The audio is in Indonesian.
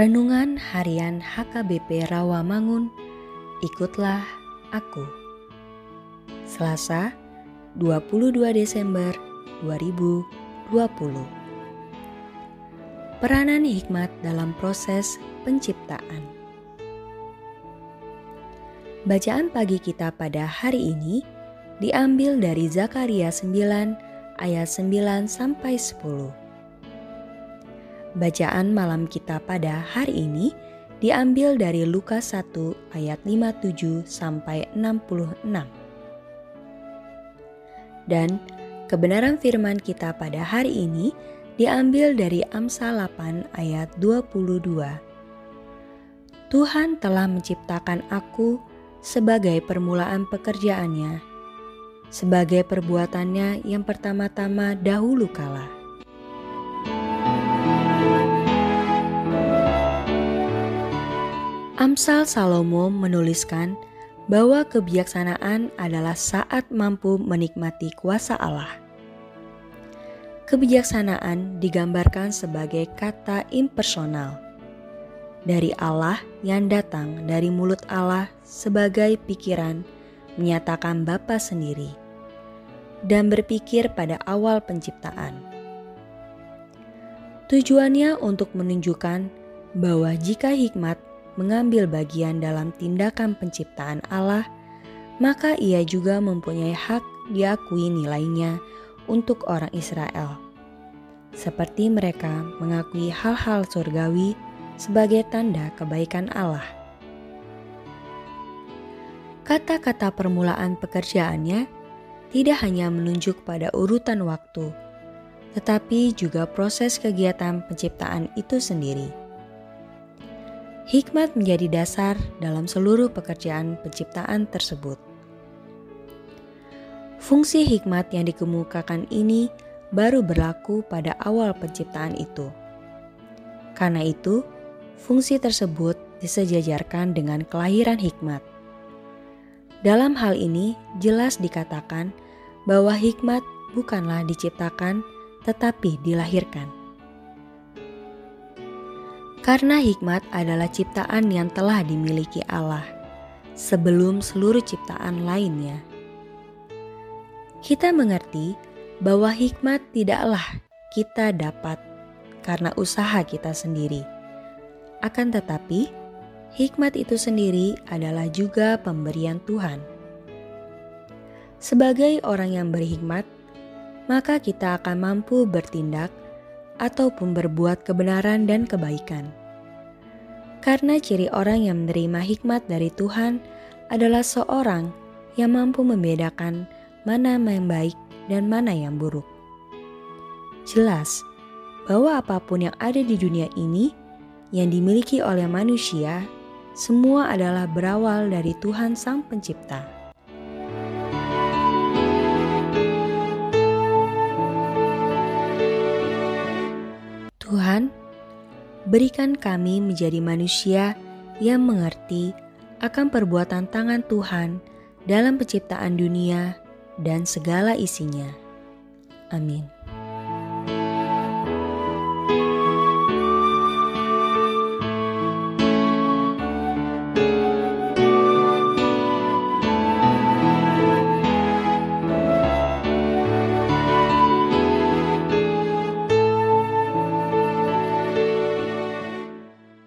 Renungan Harian HKBP Rawamangun, ikutlah aku. Selasa, 22 Desember 2020. Peranan hikmat dalam proses penciptaan. Bacaan pagi kita pada hari ini diambil dari Zakaria 9 ayat 9 sampai 10. Bacaan malam kita pada hari ini diambil dari Lukas 1 ayat 57 sampai 66. Dan kebenaran firman kita pada hari ini diambil dari Amsal 8 ayat 22. Tuhan telah menciptakan aku sebagai permulaan pekerjaannya, sebagai perbuatannya yang pertama-tama dahulu kala. Amsal Salomo menuliskan bahwa kebijaksanaan adalah saat mampu menikmati kuasa Allah. Kebijaksanaan digambarkan sebagai kata impersonal dari Allah yang datang dari mulut Allah sebagai pikiran menyatakan Bapa sendiri dan berpikir pada awal penciptaan. Tujuannya untuk menunjukkan bahwa jika hikmat mengambil bagian dalam tindakan penciptaan Allah, maka ia juga mempunyai hak diakui nilainya untuk orang Israel. Seperti mereka mengakui hal-hal surgawi sebagai tanda kebaikan Allah. Kata-kata permulaan pekerjaannya tidak hanya menunjuk pada urutan waktu, tetapi juga proses kegiatan penciptaan itu sendiri. Hikmat menjadi dasar dalam seluruh pekerjaan penciptaan tersebut. Fungsi hikmat yang dikemukakan ini baru berlaku pada awal penciptaan itu. Karena itu, fungsi tersebut disejajarkan dengan kelahiran hikmat. Dalam hal ini, jelas dikatakan bahwa hikmat bukanlah diciptakan, tetapi dilahirkan. Karena hikmat adalah ciptaan yang telah dimiliki Allah sebelum seluruh ciptaan lainnya. Kita mengerti bahwa hikmat tidaklah kita dapat karena usaha kita sendiri. Akan tetapi, hikmat itu sendiri adalah juga pemberian Tuhan. Sebagai orang yang berhikmat, maka kita akan mampu bertindak ataupun berbuat kebenaran dan kebaikan. Karena ciri orang yang menerima hikmat dari Tuhan adalah seorang yang mampu membedakan mana yang baik dan mana yang buruk. Jelas bahwa apa pun yang ada di dunia ini yang dimiliki oleh manusia, semua adalah berawal dari Tuhan Sang Pencipta. Berikan kami menjadi manusia yang mengerti akan perbuatan tangan Tuhan dalam penciptaan dunia dan segala isinya. Amin.